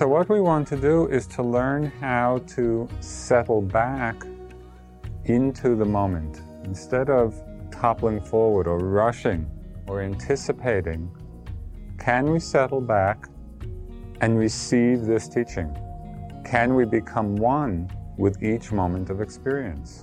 So, what we want to do is to learn how to settle back into the moment. Instead of toppling forward or rushing or anticipating, can we settle back and receive this teaching? Can we become one with each moment of experience?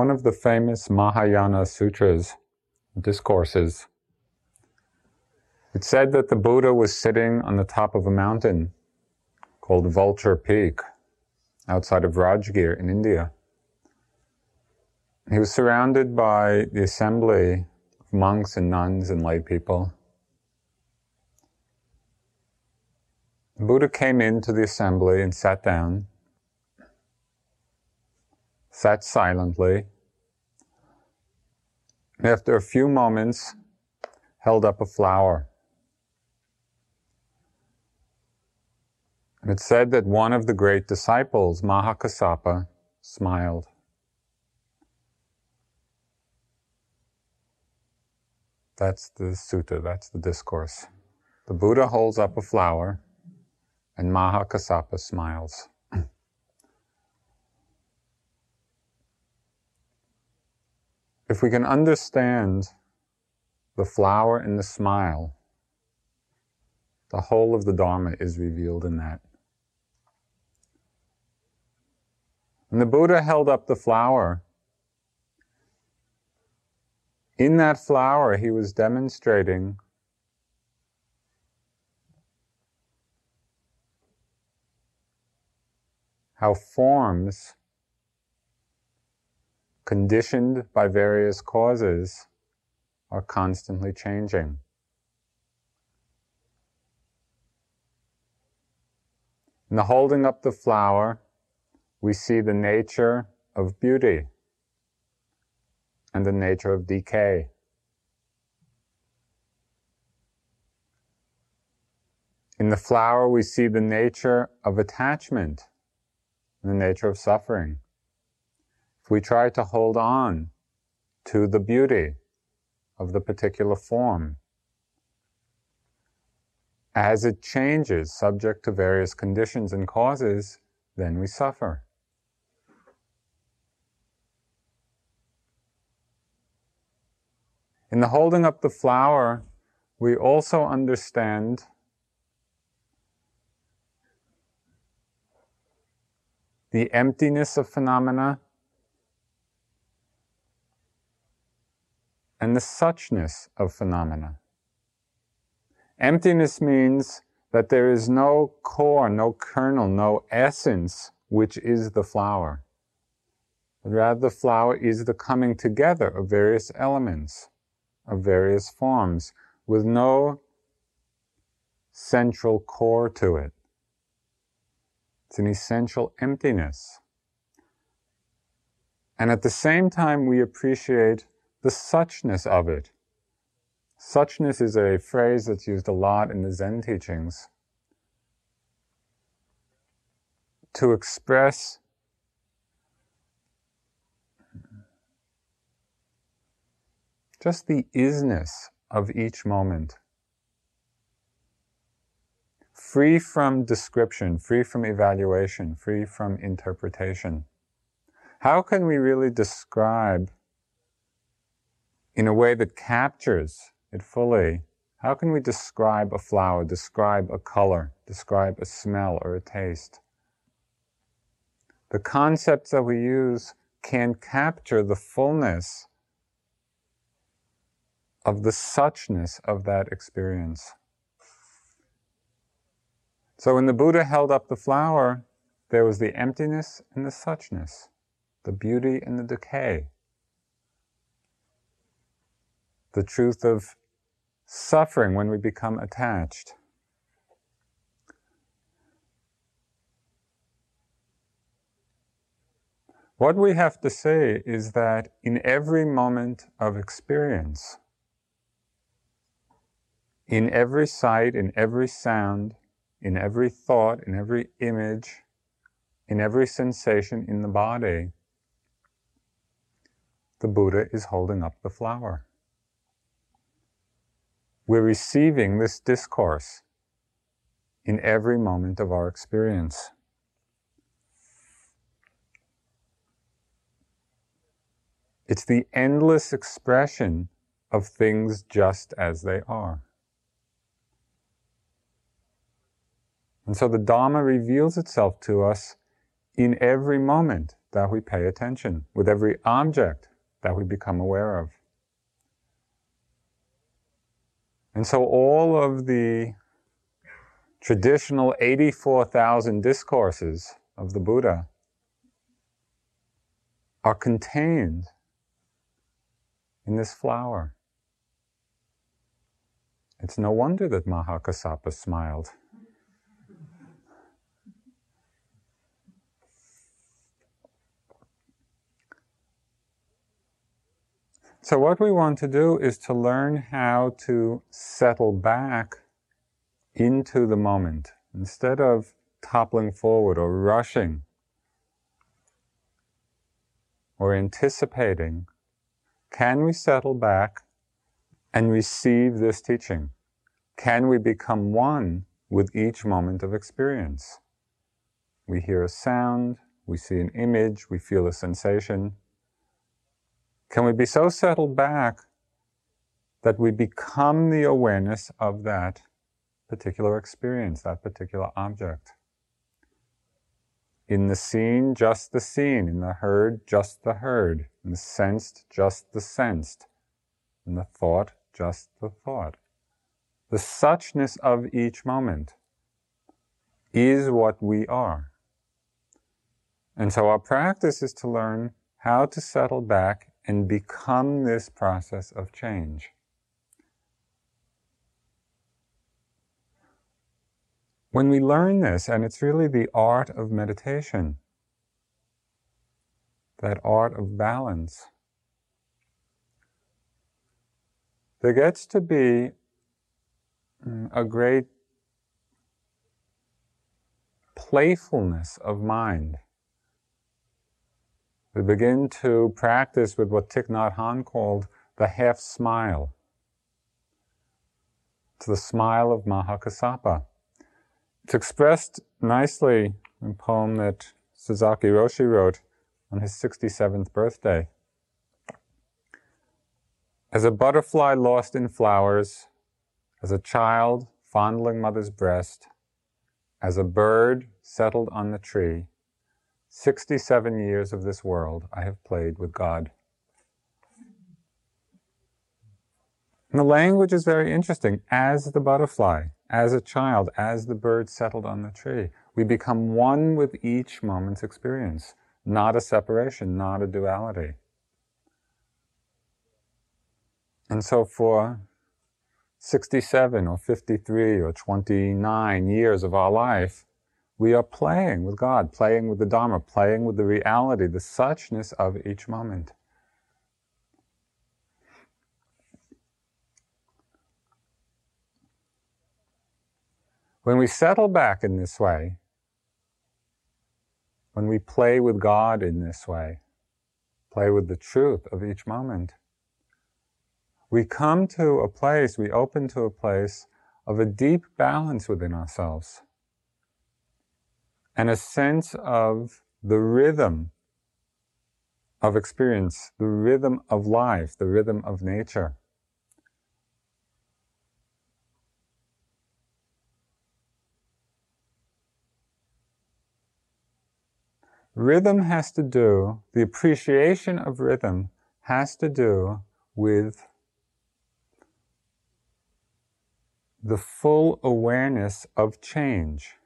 One of the famous Mahayana sutras, discourses, it said that the Buddha was sitting on the top of a mountain called Vulture Peak outside of Rajgir in India. He was surrounded by the assembly of monks and nuns and lay people. The Buddha came into the assembly and sat down sat silently, and after a few moments held up a flower. And it said that one of the great disciples, Mahakassapa, smiled. That's the sutta, that's the discourse. The Buddha holds up a flower, and Mahakassapa smiles. If we can understand the flower and the smile, the whole of the Dharma is revealed in that. And the Buddha held up the flower. In that flower, he was demonstrating how forms conditioned by various causes, are constantly changing. In the holding up the flower, we see the nature of beauty and the nature of decay. In the flower, we see the nature of attachment, the nature of suffering we try to hold on to the beauty of the particular form, as it changes subject to various conditions and causes, then we suffer. In the holding up the flower, we also understand the emptiness of phenomena and the suchness of phenomena. Emptiness means that there is no core, no kernel, no essence, which is the flower. Rather, the flower is the coming together of various elements, of various forms, with no central core to it. It's an essential emptiness. And at the same time, we appreciate the suchness of it. Suchness is a phrase that's used a lot in the Zen teachings to express just the isness of each moment. Free from description, free from evaluation, free from interpretation. How can we really describe in a way that captures it fully. How can we describe a flower, describe a color, describe a smell or a taste? The concepts that we use can capture the fullness of the suchness of that experience. So when the Buddha held up the flower, there was the emptiness and the suchness, the beauty and the decay, the truth of suffering when we become attached. What we have to say is that in every moment of experience, in every sight, in every sound, in every thought, in every image, in every sensation in the body, the Buddha is holding up the flower. We're receiving this discourse in every moment of our experience. It's the endless expression of things just as they are. And so the Dharma reveals itself to us in every moment that we pay attention, with every object that we become aware of. And so all of the traditional 84,000 discourses of the Buddha are contained in this flower. It's no wonder that Mahakassapa smiled. So, what we want to do is to learn how to settle back into the moment instead of toppling forward or rushing or anticipating. Can we settle back and receive this teaching? Can we become one with each moment of experience? We hear a sound, we see an image, we feel a sensation. Can we be so settled back that we become the awareness of that particular experience, that particular object? In the seen, just the seen. In the heard, just the heard. In the sensed, just the sensed. In the thought, just the thought. The suchness of each moment is what we are. And so our practice is to learn how to settle back and become this process of change. When we learn this, and it's really the art of meditation, that art of balance, there gets to be mm, a great playfulness of mind we begin to practice with what Thich Nhat Hanh called the half smile. It's the smile of Mahakassapa. It's expressed nicely in a poem that Sasaki Roshi wrote on his 67th birthday. As a butterfly lost in flowers, as a child fondling mother's breast, as a bird settled on the tree, 67 years of this world I have played with God. And the language is very interesting. As the butterfly, as a child, as the bird settled on the tree, we become one with each moment's experience, not a separation, not a duality. And so for 67 or 53 or 29 years of our life, we are playing with God, playing with the Dharma, playing with the reality, the suchness of each moment. When we settle back in this way, when we play with God in this way, play with the truth of each moment, we come to a place, we open to a place of a deep balance within ourselves and a sense of the rhythm of experience, the rhythm of life, the rhythm of nature. Rhythm has to do, the appreciation of rhythm has to do with the full awareness of change.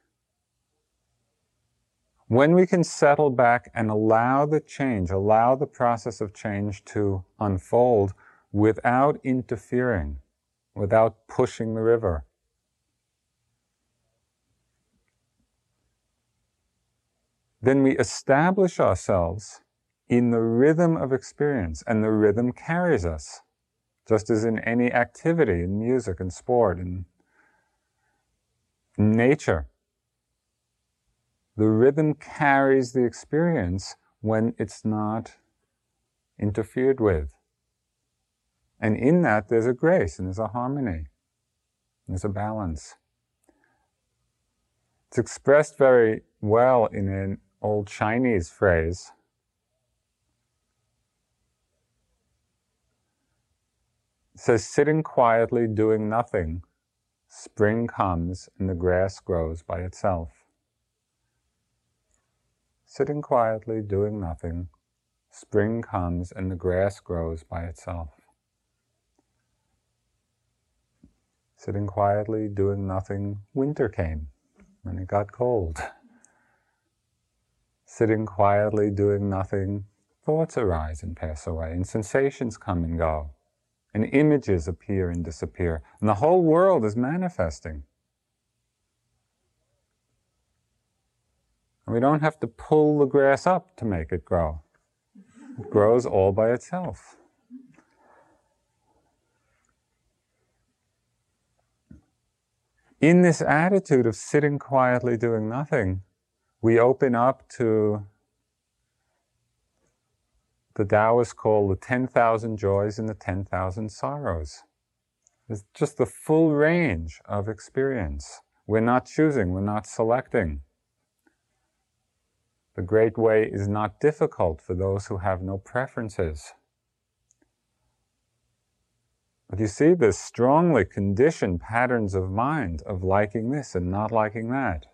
When we can settle back and allow the change, allow the process of change to unfold without interfering, without pushing the river. Then we establish ourselves in the rhythm of experience, and the rhythm carries us, just as in any activity, in music in sport in nature. The rhythm carries the experience when it's not interfered with. And in that, there's a grace and there's a harmony, there's a balance. It's expressed very well in an old Chinese phrase It says, sitting quietly, doing nothing, spring comes and the grass grows by itself. Sitting quietly, doing nothing, spring comes and the grass grows by itself. Sitting quietly, doing nothing, winter came and it got cold. Sitting quietly, doing nothing, thoughts arise and pass away, and sensations come and go and images appear and disappear, and the whole world is manifesting. We don't have to pull the grass up to make it grow. It grows all by itself. In this attitude of sitting quietly doing nothing, we open up to the Taoists call the 10,000 joys and the 10,000 sorrows. It's just the full range of experience. We're not choosing, we're not selecting. The great way is not difficult for those who have no preferences. But you see the strongly conditioned patterns of mind of liking this and not liking that.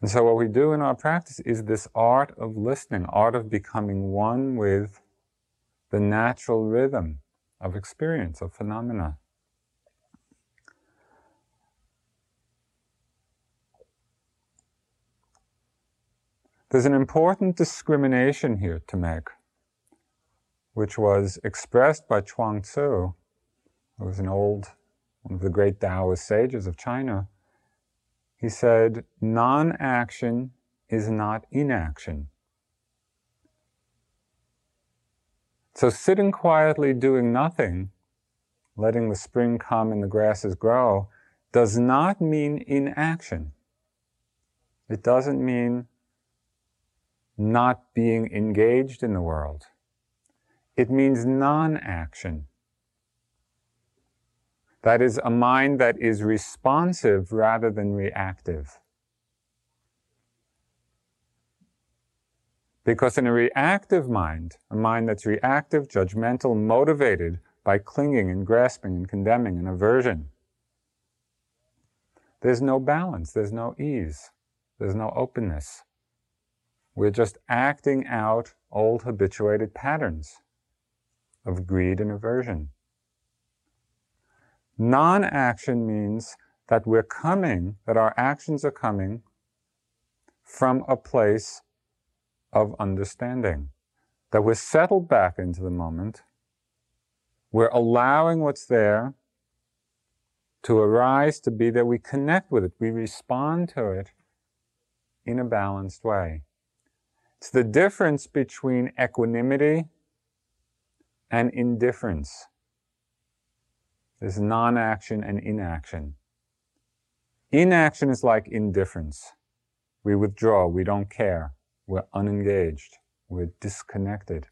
And so, what we do in our practice is this art of listening, art of becoming one with the natural rhythm of experience, of phenomena. There's an important discrimination here to make, which was expressed by Chuang Tzu, who was an old, one of the great Taoist sages of China he said, non action is not inaction. So sitting quietly doing nothing, letting the spring come and the grasses grow, does not mean inaction. It doesn't mean not being engaged in the world. It means non action. That is a mind that is responsive rather than reactive. Because in a reactive mind, a mind that's reactive, judgmental, motivated by clinging and grasping and condemning and aversion, there's no balance, there's no ease, there's no openness. We're just acting out old habituated patterns of greed and aversion. Non action means that we're coming, that our actions are coming from a place of understanding, that we're settled back into the moment, we're allowing what's there to arise, to be there, we connect with it, we respond to it in a balanced way. It's the difference between equanimity and indifference. There's non action and inaction. Inaction is like indifference. We withdraw, we don't care, we're unengaged, we're disconnected.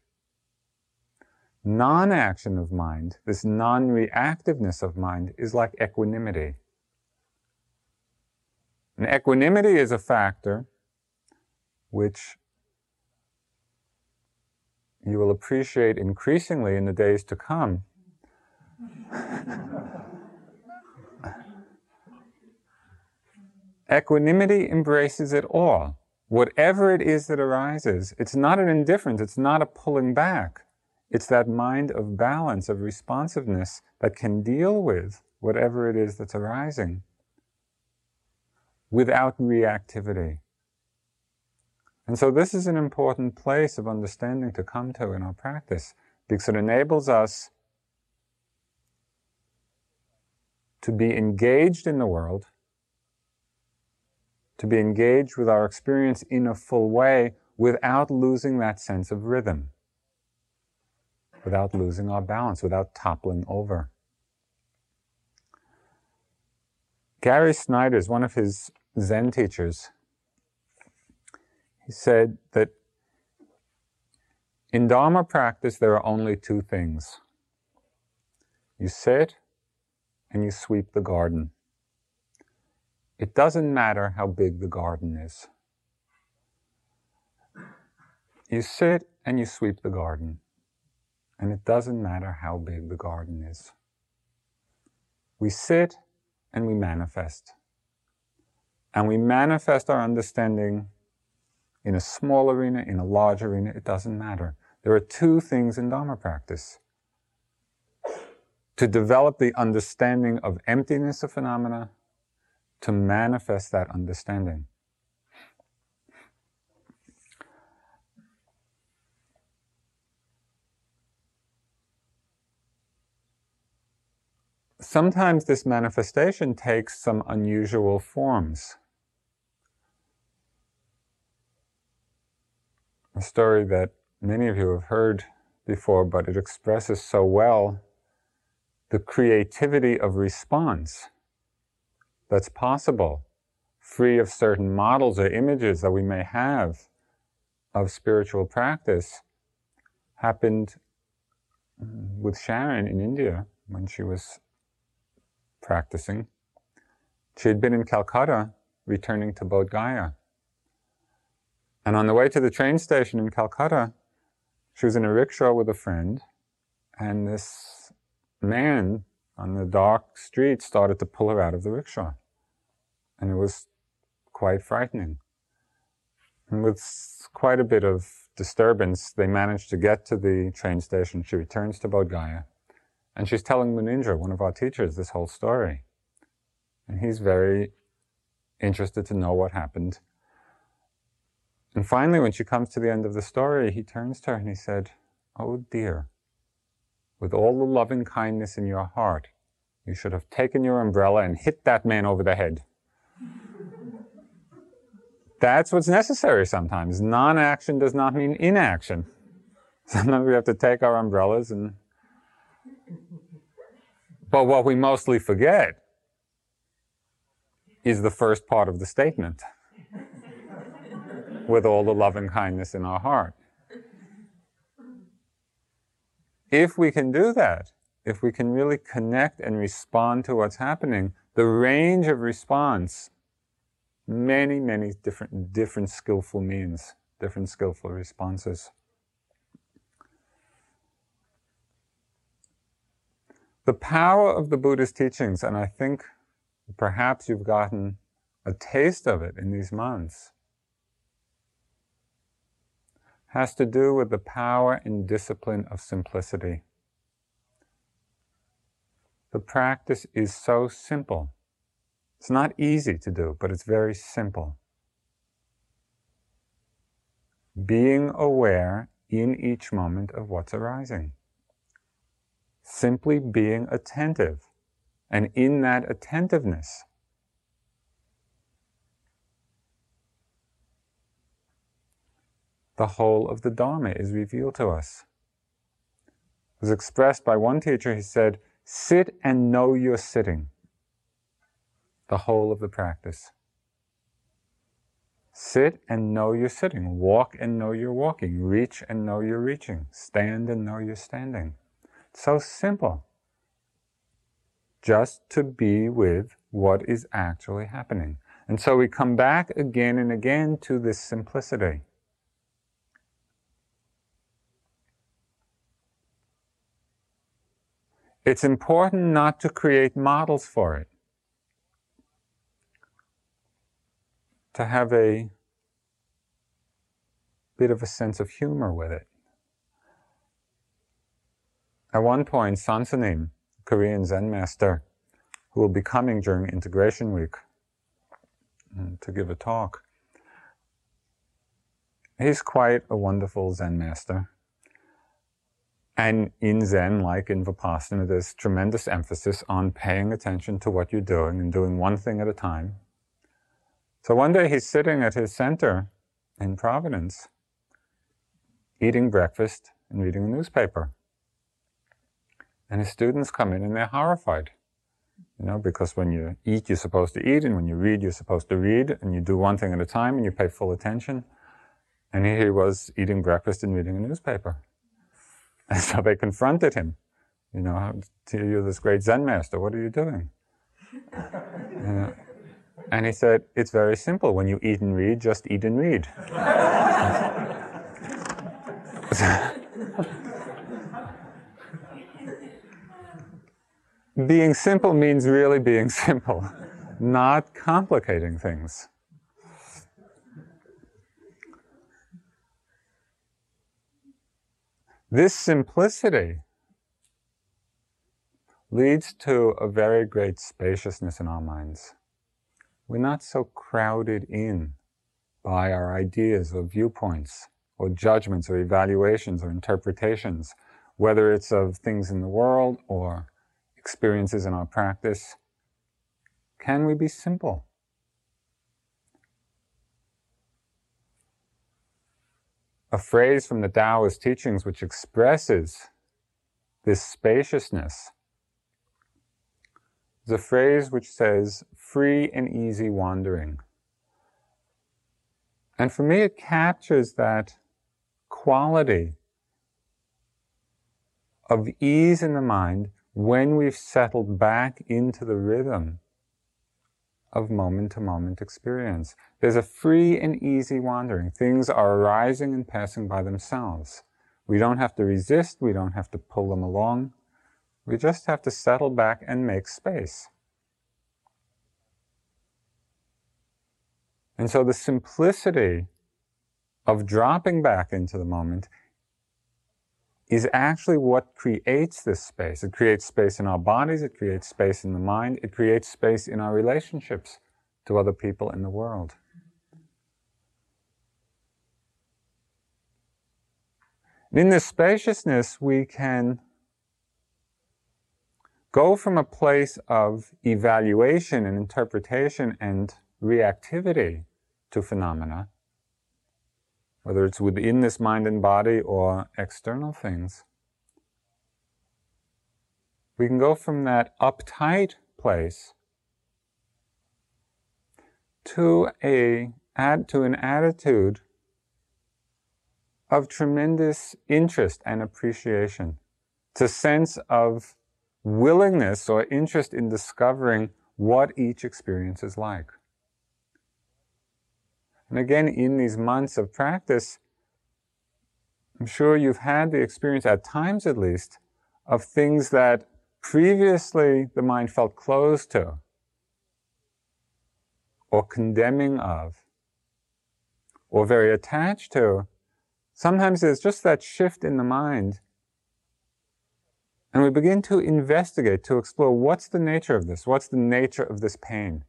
Non action of mind, this non reactiveness of mind, is like equanimity. And equanimity is a factor which you will appreciate increasingly in the days to come Equanimity embraces it all. Whatever it is that arises, it's not an indifference, it's not a pulling back. It's that mind of balance, of responsiveness that can deal with whatever it is that's arising. without reactivity. And so this is an important place of understanding to come to in our practice because it enables us to be engaged in the world, to be engaged with our experience in a full way without losing that sense of rhythm, without losing our balance, without toppling over. Gary Snyder's one of his Zen teachers. He said that in Dharma practice, there are only two things you sit and you sweep the garden. It doesn't matter how big the garden is. You sit and you sweep the garden, and it doesn't matter how big the garden is. We sit and we manifest. And we manifest our understanding in a small arena, in a large arena, it doesn't matter. There are two things in Dharma practice to develop the understanding of emptiness of phenomena, to manifest that understanding. Sometimes this manifestation takes some unusual forms. A story that many of you have heard before, but it expresses so well the creativity of response that's possible, free of certain models or images that we may have of spiritual practice, happened with Sharon in India when she was practicing. She had been in Calcutta returning to Bodh Gaya. And on the way to the train station in Calcutta, she was in a rickshaw with a friend, and this man on the dark street started to pull her out of the rickshaw. And it was quite frightening. And with quite a bit of disturbance, they managed to get to the train station. She returns to Bodh Gaya, and she's telling Munindra, one of our teachers, this whole story. And he's very interested to know what happened. And finally, when she comes to the end of the story, he turns to her and he said, Oh dear, with all the loving kindness in your heart, you should have taken your umbrella and hit that man over the head. That's what's necessary sometimes. Non action does not mean inaction. Sometimes we have to take our umbrellas and. But what we mostly forget is the first part of the statement with all the love and kindness in our heart. If we can do that, if we can really connect and respond to what's happening, the range of response, many, many different, different skillful means, different skillful responses. The power of the Buddha's teachings, and I think perhaps you've gotten a taste of it in these months, has to do with the power and discipline of simplicity. The practice is so simple. It's not easy to do, but it's very simple. Being aware in each moment of what's arising. Simply being attentive. And in that attentiveness, the whole of the Dharma is revealed to us. It was expressed by one teacher, he said, sit and know you're sitting. The whole of the practice. Sit and know you're sitting. Walk and know you're walking. Reach and know you're reaching. Stand and know you're standing. so simple. Just to be with what is actually happening. And so we come back again and again to this simplicity. It's important not to create models for it. To have a bit of a sense of humor with it. At one point, Soen Sa Nim, Korean Zen master, who will be coming during Integration Week, mm, to give a talk. He's quite a wonderful Zen master. And in Zen, like in Vipassana, there's tremendous emphasis on paying attention to what you're doing and doing one thing at a time. So one day he's sitting at his center in Providence, eating breakfast and reading a newspaper. And his students come in and they're horrified. You know, because when you eat, you're supposed to eat, and when you read, you're supposed to read, and you do one thing at a time and you pay full attention. And here he was eating breakfast and reading a newspaper. And so they confronted him. You know, you're this great Zen master, what are you doing? Uh, and he said, It's very simple. When you eat and read, just eat and read. being simple means really being simple, not complicating things. This simplicity leads to a very great spaciousness in our minds. We're not so crowded in by our ideas or viewpoints or judgments or evaluations or interpretations, whether it's of things in the world or experiences in our practice. Can we be simple? A phrase from the Taoist teachings which expresses this spaciousness is a phrase which says, free and easy wandering. And for me, it captures that quality of ease in the mind when we've settled back into the rhythm of moment to moment experience. There's a free and easy wandering. Things are arising and passing by themselves. We don't have to resist, we don't have to pull them along. We just have to settle back and make space. And so the simplicity of dropping back into the moment is actually what creates this space. It creates space in our bodies, it creates space in the mind, it creates space in our relationships to other people in the world. in this spaciousness, we can go from a place of evaluation and interpretation and reactivity to phenomena whether it's within this mind and body or external things. We can go from that uptight place to a add to an attitude of tremendous interest and appreciation. It's a sense of willingness or interest in discovering what each experience is like. And again, in these months of practice, I'm sure you've had the experience, at times at least, of things that previously the mind felt closed to or condemning of or very attached to. Sometimes there's just that shift in the mind. And we begin to investigate, to explore what's the nature of this? What's the nature of this pain?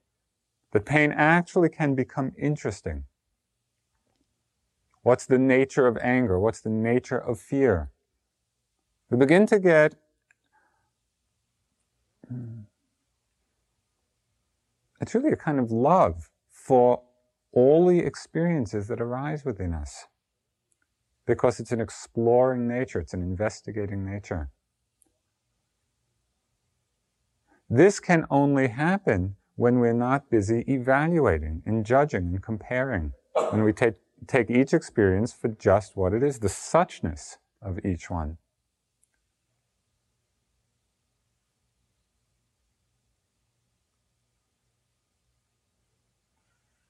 The pain actually can become interesting. What's the nature of anger? What's the nature of fear? We begin to get it's really a kind of love for all the experiences that arise within us. Because it's an exploring nature, it's an investigating nature. This can only happen when we're not busy evaluating and judging and comparing. When we take take each experience for just what it is, the suchness of each one.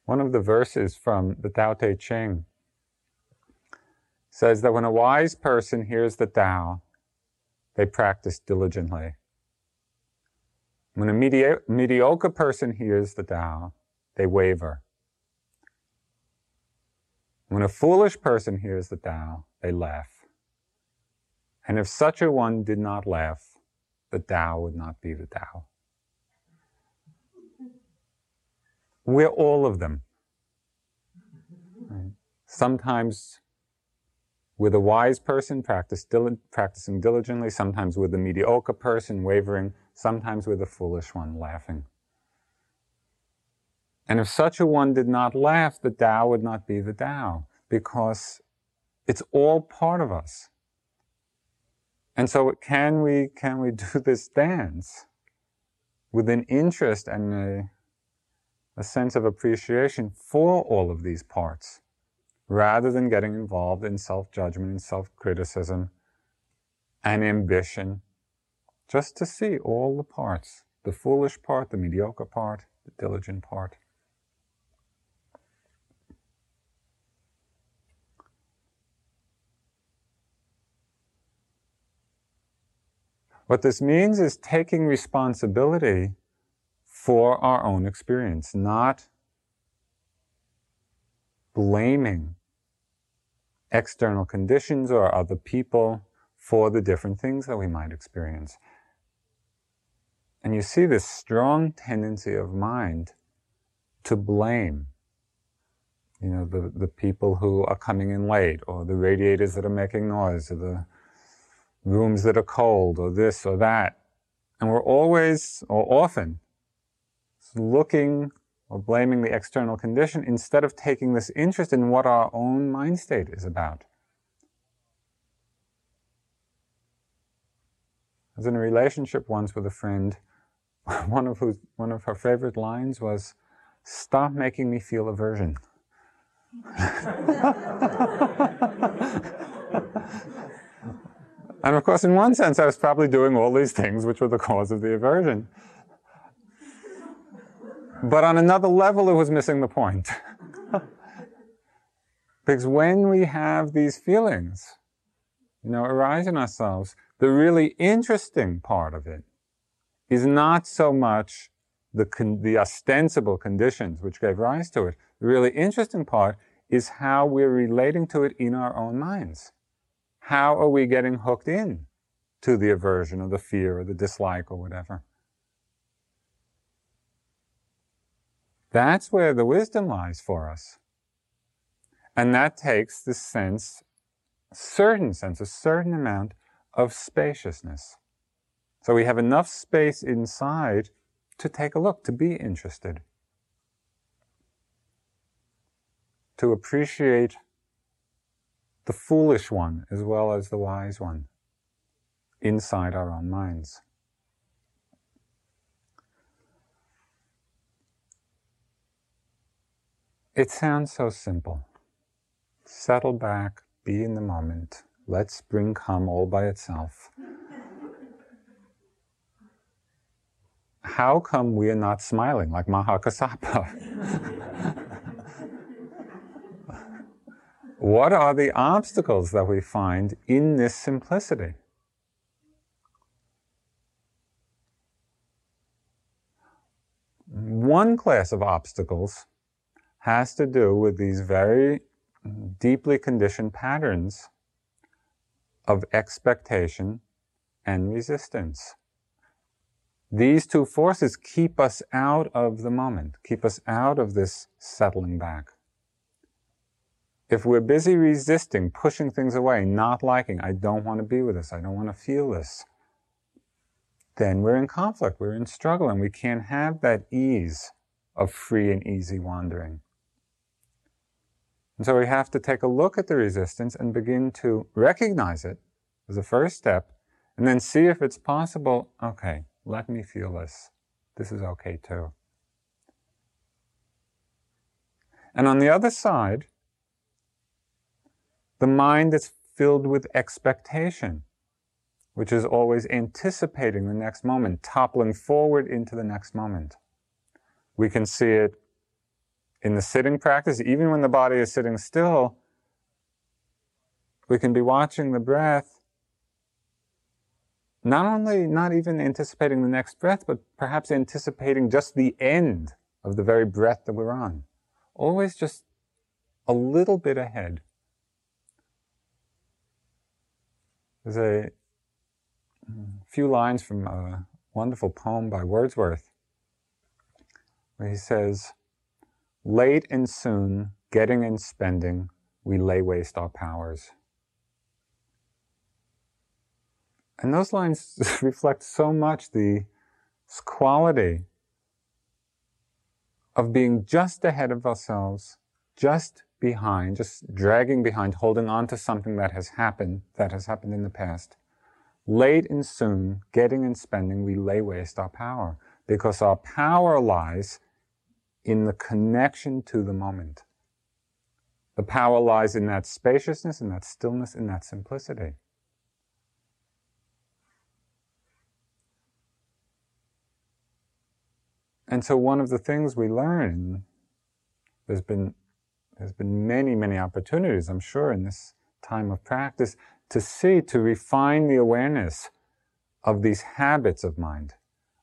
One of the verses from the Tao Te Ching says that when a wise person hears the Tao, they practice diligently. When a medi- mediocre person hears the Tao, they waver. When a foolish person hears the Tao, they laugh. And if such a one did not laugh, the Tao would not be the Tao. we're all of them. Right? Sometimes with a wise person, practice dil- practicing diligently, sometimes with a mediocre person, wavering, sometimes with a foolish one, laughing. And if such a one did not laugh, the Tao would not be the Tao, because it's all part of us. And so can we, can we do this dance with an interest and a, a sense of appreciation for all of these parts, rather than getting involved in self-judgment and self-criticism and ambition, just to see all the parts, the foolish part, the mediocre part, the diligent part. What this means is taking responsibility for our own experience, not blaming external conditions or other people for the different things that we might experience. And you see this strong tendency of mind to blame. You know, the, the people who are coming in late, or the radiators that are making noise, or the rooms that are cold or this or that. And we're always or often looking or blaming the external condition instead of taking this interest in what our own mind state is about. I was in a relationship once with a friend. One of whose, one of her favorite lines was, "Stop making me feel aversion." And of course, in one sense, I was probably doing all these things which were the cause of the aversion. But on another level, it was missing the point. because when we have these feelings, you know, arise in ourselves, the really interesting part of it is not so much the, con- the ostensible conditions which gave rise to it. The really interesting part is how we're relating to it in our own minds how are we getting hooked in to the aversion or the fear or the dislike or whatever? That's where the wisdom lies for us. And that takes the sense, certain sense, a certain amount of spaciousness. So we have enough space inside to take a look, to be interested, to appreciate the foolish one as well as the wise one inside our own minds. It sounds so simple. Settle back, be in the moment. Let spring come all by itself. How come we are not smiling like Mahakassapa? What are the obstacles that we find in this simplicity? One class of obstacles has to do with these very deeply conditioned patterns of expectation and resistance. These two forces keep us out of the moment, keep us out of this settling back. If we're busy resisting, pushing things away, not liking, I don't want to be with this, I don't want to feel this, then we're in conflict, we're in struggle, and we can't have that ease of free and easy wandering. And so we have to take a look at the resistance and begin to recognize it as a first step, and then see if it's possible, okay, let me feel this. This is okay too. And on the other side, the mind is filled with expectation, which is always anticipating the next moment, toppling forward into the next moment. We can see it in the sitting practice, even when the body is sitting still, we can be watching the breath, not only not even anticipating the next breath, but perhaps anticipating just the end of the very breath that we're on. Always just a little bit ahead. There's a mm, few lines from a wonderful poem by Wordsworth where he says, Late and soon, getting and spending, we lay waste our powers. And those lines reflect so much the quality of being just ahead of ourselves, just behind, just dragging behind, holding on to something that has happened, that has happened in the past. Late and soon, getting and spending, we lay waste our power because our power lies in the connection to the moment. The power lies in that spaciousness, in that stillness, in that simplicity. And so one of the things we learn, there's been, there's been many, many opportunities, I'm sure, in this time of practice to see, to refine the awareness of these habits of mind,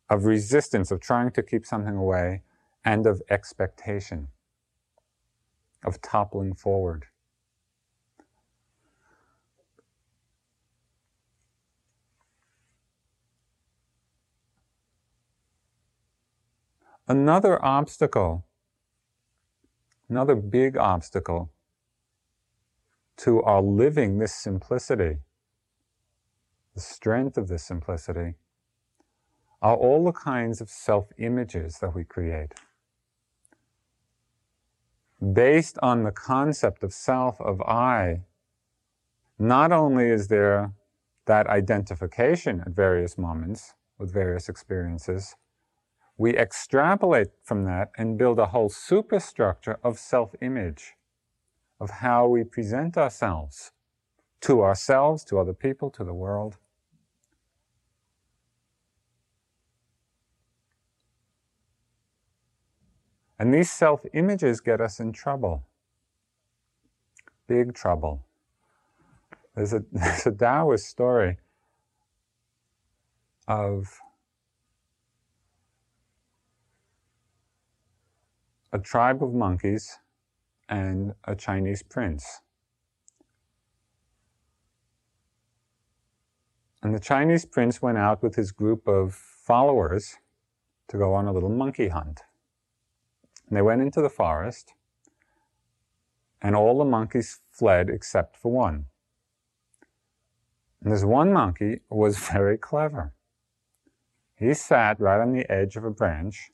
of resistance, of trying to keep something away, and of expectation, of toppling forward. Another obstacle, another big obstacle to our living this simplicity, the strength of this simplicity, are all the kinds of self images that we create. Based on the concept of self, of I, not only is there that identification at various moments with various experiences, we extrapolate from that and build a whole superstructure of self image, of how we present ourselves to ourselves, to other people, to the world. And these self images get us in trouble. Big trouble. There's a, there's a Taoist story of a tribe of monkeys and a Chinese prince. And the Chinese prince went out with his group of followers to go on a little monkey hunt. And they went into the forest, and all the monkeys fled except for one. And this one monkey was very clever. He sat right on the edge of a branch,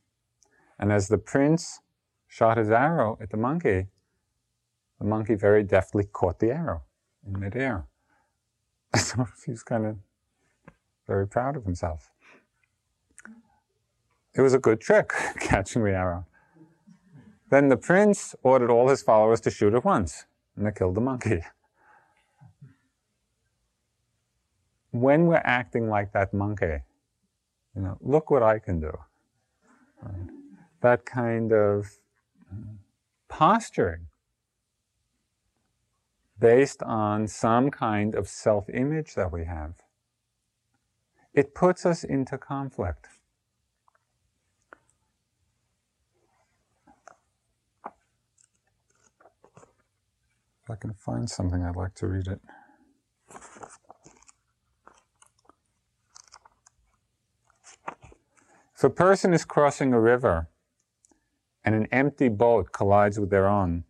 and as the prince shot his arrow at the monkey, the monkey very deftly caught the arrow in midair. So he's kind of very proud of himself. It was a good trick, catching the arrow. Then the prince ordered all his followers to shoot at once, and they killed the monkey. When we're acting like that monkey, you know, look what I can do. Right? That kind of posturing based on some kind of self image that we have. It puts us into conflict. If I can find something, I'd like to read it. If a person is crossing a river and an empty boat collides with their own,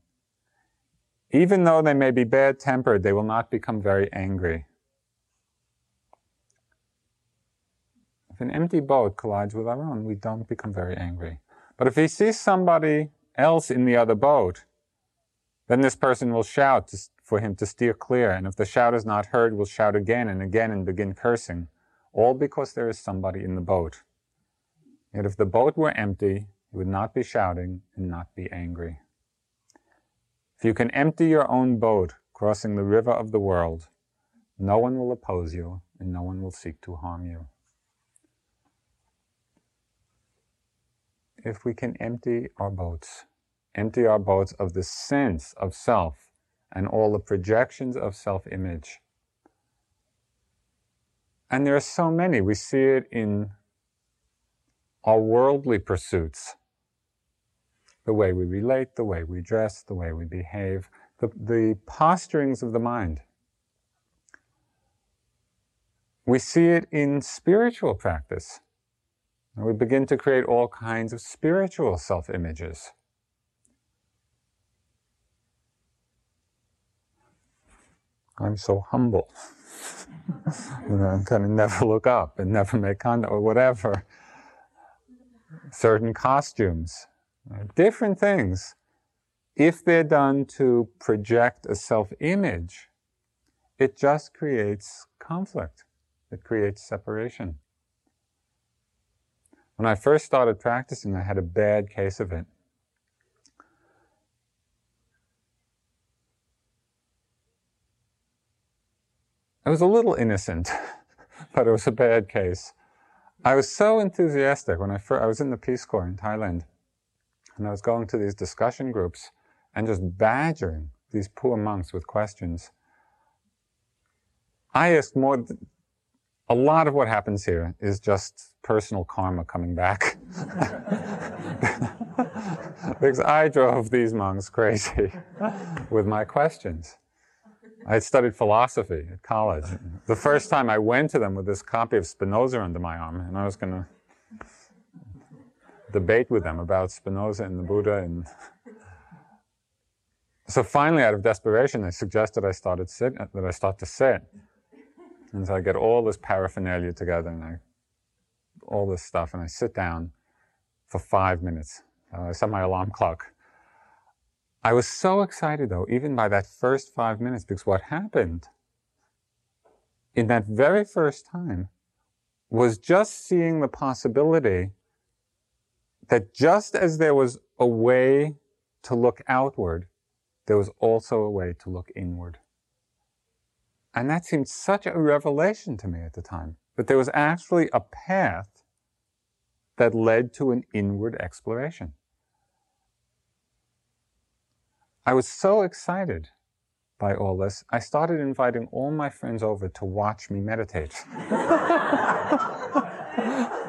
even though they may be bad tempered, they will not become very angry. If an empty boat collides with our own, we don't become very angry. But if he sees somebody else in the other boat, then this person will shout to, for him to steer clear. And if the shout is not heard, will shout again and again and begin cursing, all because there is somebody in the boat. Yet if the boat were empty, would not be shouting and not be angry. If you can empty your own boat crossing the river of the world, no one will oppose you and no one will seek to harm you. If we can empty our boats, empty our boats of the sense of self and all the projections of self image. And there are so many. We see it in our worldly pursuits the way we relate, the way we dress, the way we behave, the, the posturings of the mind. We see it in spiritual practice. We begin to create all kinds of spiritual self images. I'm so humble. you know, I'm kind of never look up and never make contact or whatever. Certain costumes, uh, different things. If they're done to project a self image, it just creates conflict, it creates separation. When I first started practicing, I had a bad case of it. I was a little innocent, but it was a bad case. I was so enthusiastic when I first, I was in the Peace Corps in Thailand, and I was going to these discussion groups and just badgering these poor monks with questions. I asked more. A lot of what happens here is just personal karma coming back. because I drove these monks crazy with my questions. I studied philosophy at college. The first time I went to them with this copy of Spinoza under my arm, and I was going to debate with them about Spinoza and the Buddha. And so finally, out of desperation, they suggested I started sit, that I start to sit. And so I get all this paraphernalia together, and I all this stuff, and I sit down for five minutes. Uh, I set my alarm clock I was so excited though, even by that first five minutes, because what happened in that very first time was just seeing the possibility that just as there was a way to look outward, there was also a way to look inward. And that seemed such a revelation to me at the time, that there was actually a path that led to an inward exploration. I was so excited by all this, I started inviting all my friends over to watch me meditate.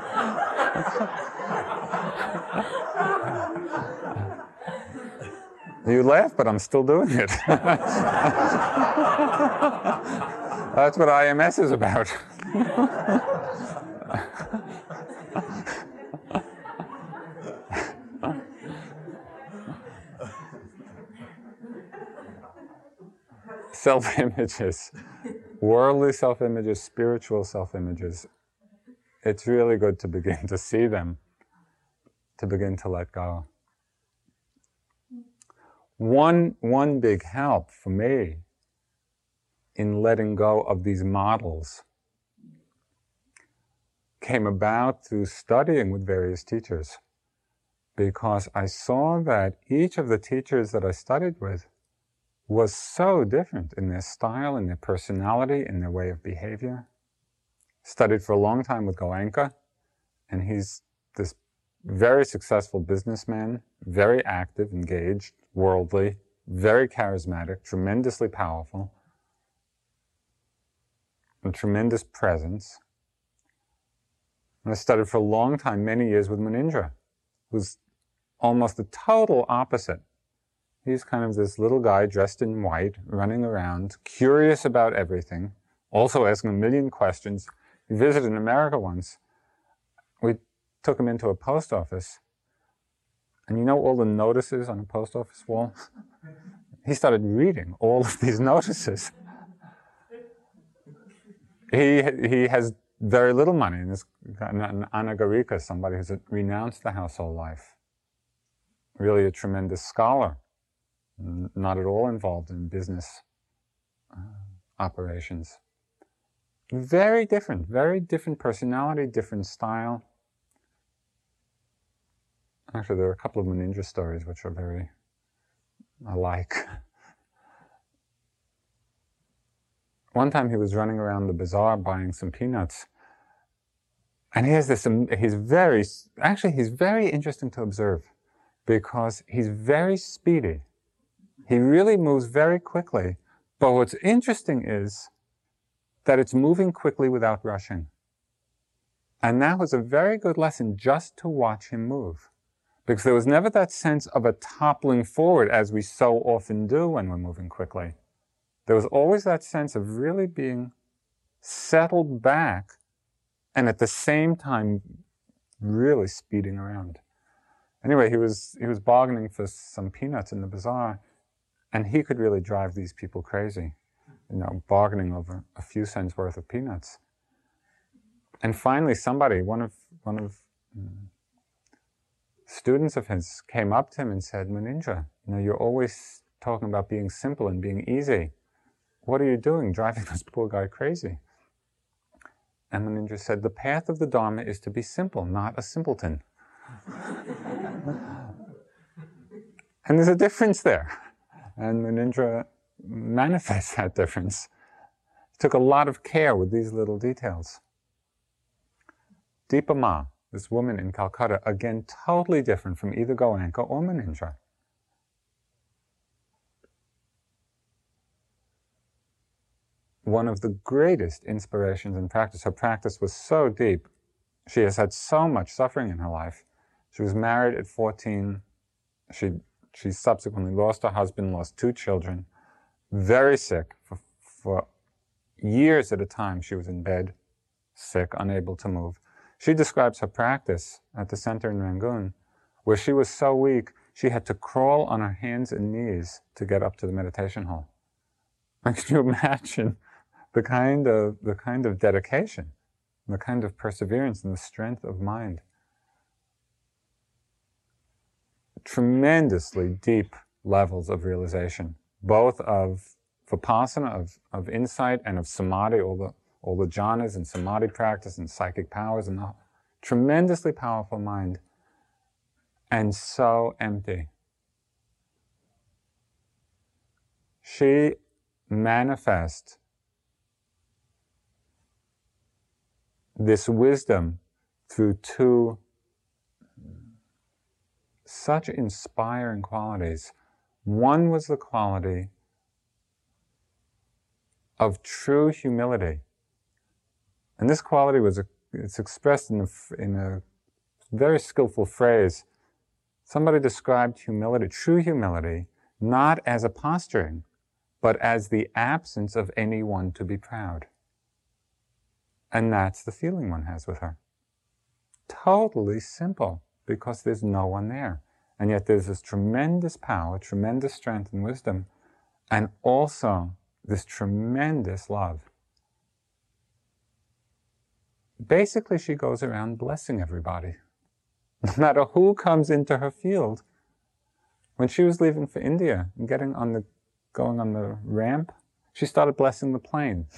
you laugh, but I'm still doing it. That's what IMS is about. self images, worldly self images, spiritual self images, it's really good to begin to see them, to begin to let go. One, one big help for me in letting go of these models came about through studying with various teachers because I saw that each of the teachers that I studied with was so different in their style, in their personality, in their way of behavior. Studied for a long time with Goenka, and he's this very successful businessman, very active, engaged, worldly, very charismatic, tremendously powerful, a tremendous presence. And I studied for a long time, many years with Munindra, who's almost the total opposite He's kind of this little guy dressed in white, running around, curious about everything, also asking a million questions. He visited America once. We took him into a post office. And you know all the notices on the post office wall? he started reading all of these notices. he, he has very little money. And this an anagarika, somebody who's renounced the household life. Really a tremendous scholar not at all involved in business uh, operations. Very different, very different personality, different style. Actually, there are a couple of Munindra stories which are very alike. One time he was running around the bazaar buying some peanuts. And he has this, he's very, actually, he's very interesting to observe because he's very speedy. He really moves very quickly. But what's interesting is that it's moving quickly without rushing. And that was a very good lesson just to watch him move. Because there was never that sense of a toppling forward as we so often do when we're moving quickly. There was always that sense of really being settled back and at the same time really speeding around. Anyway, he was, he was bargaining for some peanuts in the bazaar and he could really drive these people crazy you know, bargaining over a few cents worth of peanuts. And finally, somebody, one of one of um, students of his, came up to him and said, "Munindra, you know, you're always talking about being simple and being easy. What are you doing, driving this poor guy crazy?" And Munindra said, "The path of the Dharma is to be simple, not a simpleton." and there's a difference there. And Munindra manifests that difference. Took a lot of care with these little details. Dipa Ma, this woman in Calcutta, again totally different from either Goenka or Munindra. One of the greatest inspirations in practice. Her practice was so deep. She has had so much suffering in her life. She was married at 14. She, she subsequently lost her husband, lost two children, very sick for, for years at a time. She was in bed, sick, unable to move. She describes her practice at the center in Rangoon, where she was so weak she had to crawl on her hands and knees to get up to the meditation hall. can you imagine the kind of the kind of dedication, the kind of perseverance and the strength of mind? Tremendously deep levels of realization, both of vipassana, of, of insight, and of samadhi, all the all the jhanas and samadhi practice and psychic powers and the tremendously powerful mind and so empty. She manifests this wisdom through two such inspiring qualities. One was the quality of true humility. And this quality was a, it's expressed in a, in a very skillful phrase. Somebody described humility, true humility, not as a posturing, but as the absence of anyone to be proud. And that's the feeling one has with her. Totally simple, because there's no one there. And yet there's this tremendous power, tremendous strength and wisdom, and also this tremendous love basically she goes around blessing everybody. No matter who comes into her field. When she was leaving for India and getting on the, going on the ramp, she started blessing the plane.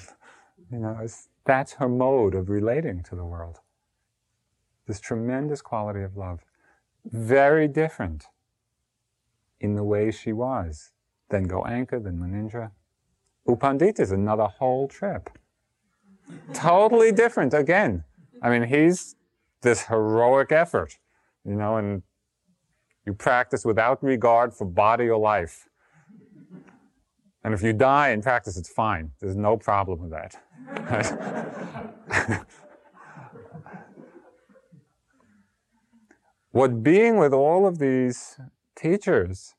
You know, that's her mode of relating to the world. This tremendous quality of love. Very different in the way she was than Goenka, than Munindra. U Pandita is another whole trip totally different again. I mean, he's this heroic effort, you know, and you practice without regard for body or life. And if you die in practice, it's fine. There's no problem with that. what being with all of these teachers,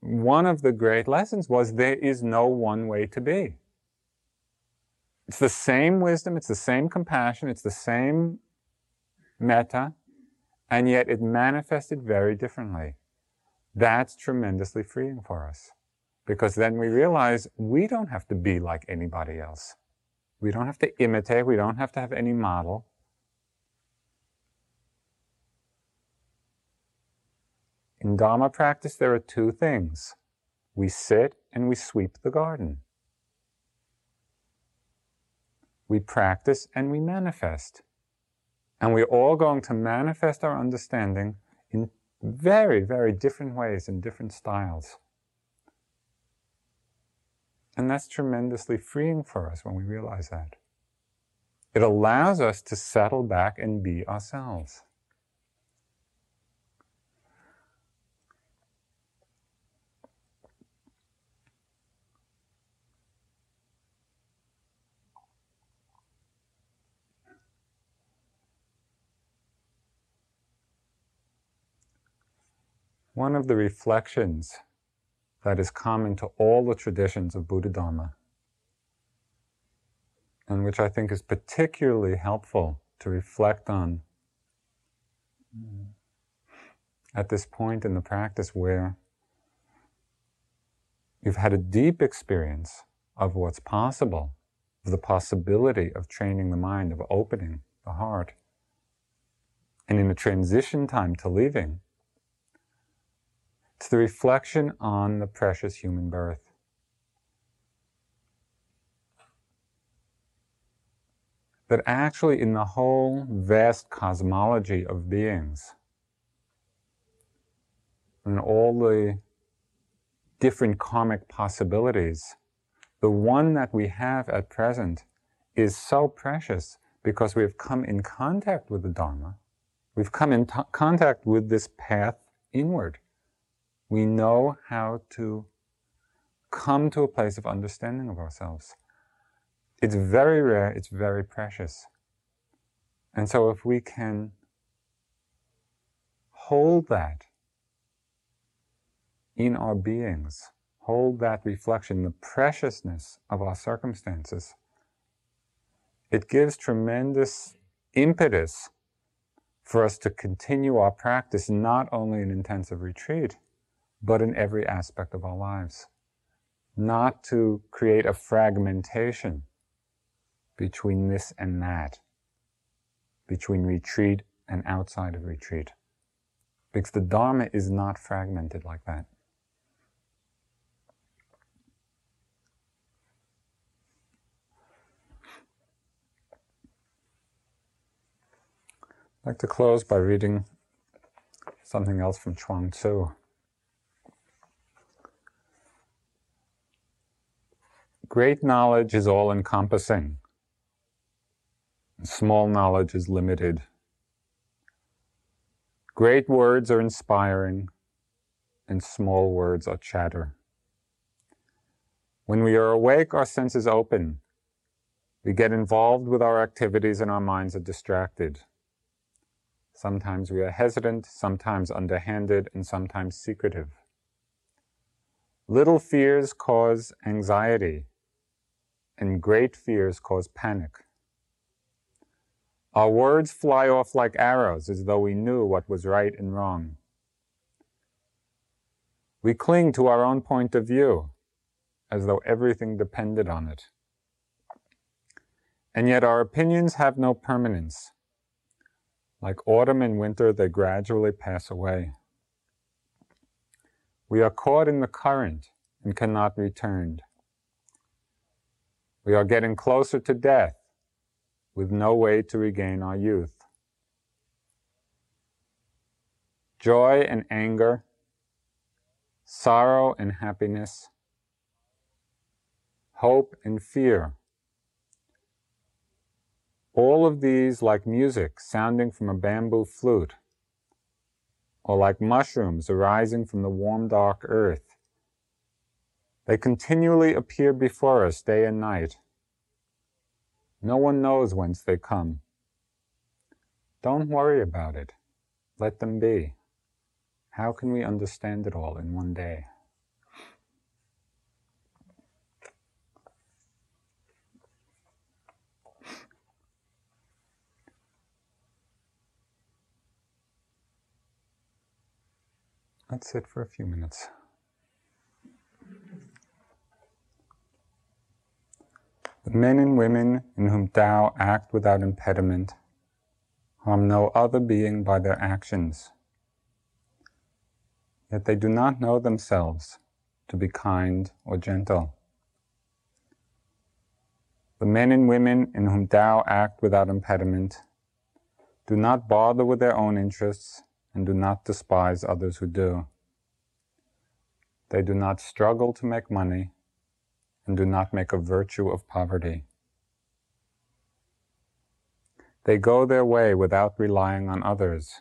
one of the great lessons was there is no one way to be. It's the same wisdom, it's the same compassion, it's the same metta, and yet it manifested very differently. That's tremendously freeing for us. Because then we realize we don't have to be like anybody else. We don't have to imitate, we don't have to have any model. In Dharma practice, there are two things. We sit and we sweep the garden we practice and we manifest. And we're all going to manifest our understanding in very, very different ways in different styles. And that's tremendously freeing for us when we realize that. It allows us to settle back and be ourselves. One of the reflections that is common to all the traditions of Buddha Dharma, and which I think is particularly helpful to reflect on at this point in the practice where you've had a deep experience of what's possible, of the possibility of training the mind, of opening the heart. And in the transition time to leaving, it's the reflection on the precious human birth. That actually, in the whole vast cosmology of beings, and all the different karmic possibilities, the one that we have at present is so precious because we have come in contact with the Dharma. We've come in t- contact with this path inward. We know how to come to a place of understanding of ourselves. It's very rare, it's very precious. And so if we can hold that in our beings, hold that reflection, the preciousness of our circumstances, it gives tremendous impetus for us to continue our practice not only in intensive retreat, but in every aspect of our lives. Not to create a fragmentation between this and that, between retreat and outside of retreat. Because the Dharma is not fragmented like that. I'd like to close by reading something else from Chuang Tzu. Great knowledge is all encompassing. Small knowledge is limited. Great words are inspiring, and small words are chatter. When we are awake, our senses open. We get involved with our activities, and our minds are distracted. Sometimes we are hesitant, sometimes underhanded, and sometimes secretive. Little fears cause anxiety, and great fears cause panic. Our words fly off like arrows as though we knew what was right and wrong. We cling to our own point of view as though everything depended on it. And yet our opinions have no permanence. Like autumn and winter, they gradually pass away. We are caught in the current and cannot return. We are getting closer to death with no way to regain our youth. Joy and anger, sorrow and happiness, hope and fear all of these, like music sounding from a bamboo flute, or like mushrooms arising from the warm, dark earth, they continually appear before us day and night. No one knows whence they come. Don't worry about it. Let them be. How can we understand it all in one day? Let's sit for a few minutes. The men and women in whom Tao act without impediment harm no other being by their actions. Yet they do not know themselves to be kind or gentle. The men and women in whom Tao act without impediment do not bother with their own interests and do not despise others who do. They do not struggle to make money and do not make a virtue of poverty. They go their way without relying on others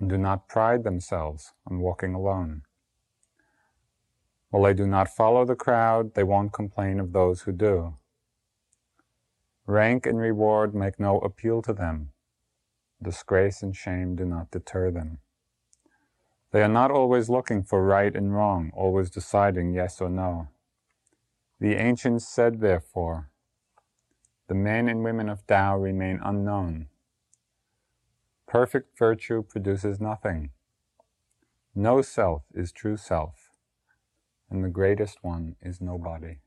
and do not pride themselves on walking alone. While they do not follow the crowd, they won't complain of those who do. Rank and reward make no appeal to them disgrace and shame do not deter them. They are not always looking for right and wrong, always deciding yes or no. The ancients said, therefore, the men and women of Tao remain unknown. Perfect virtue produces nothing. No self is true self, and the greatest one is nobody.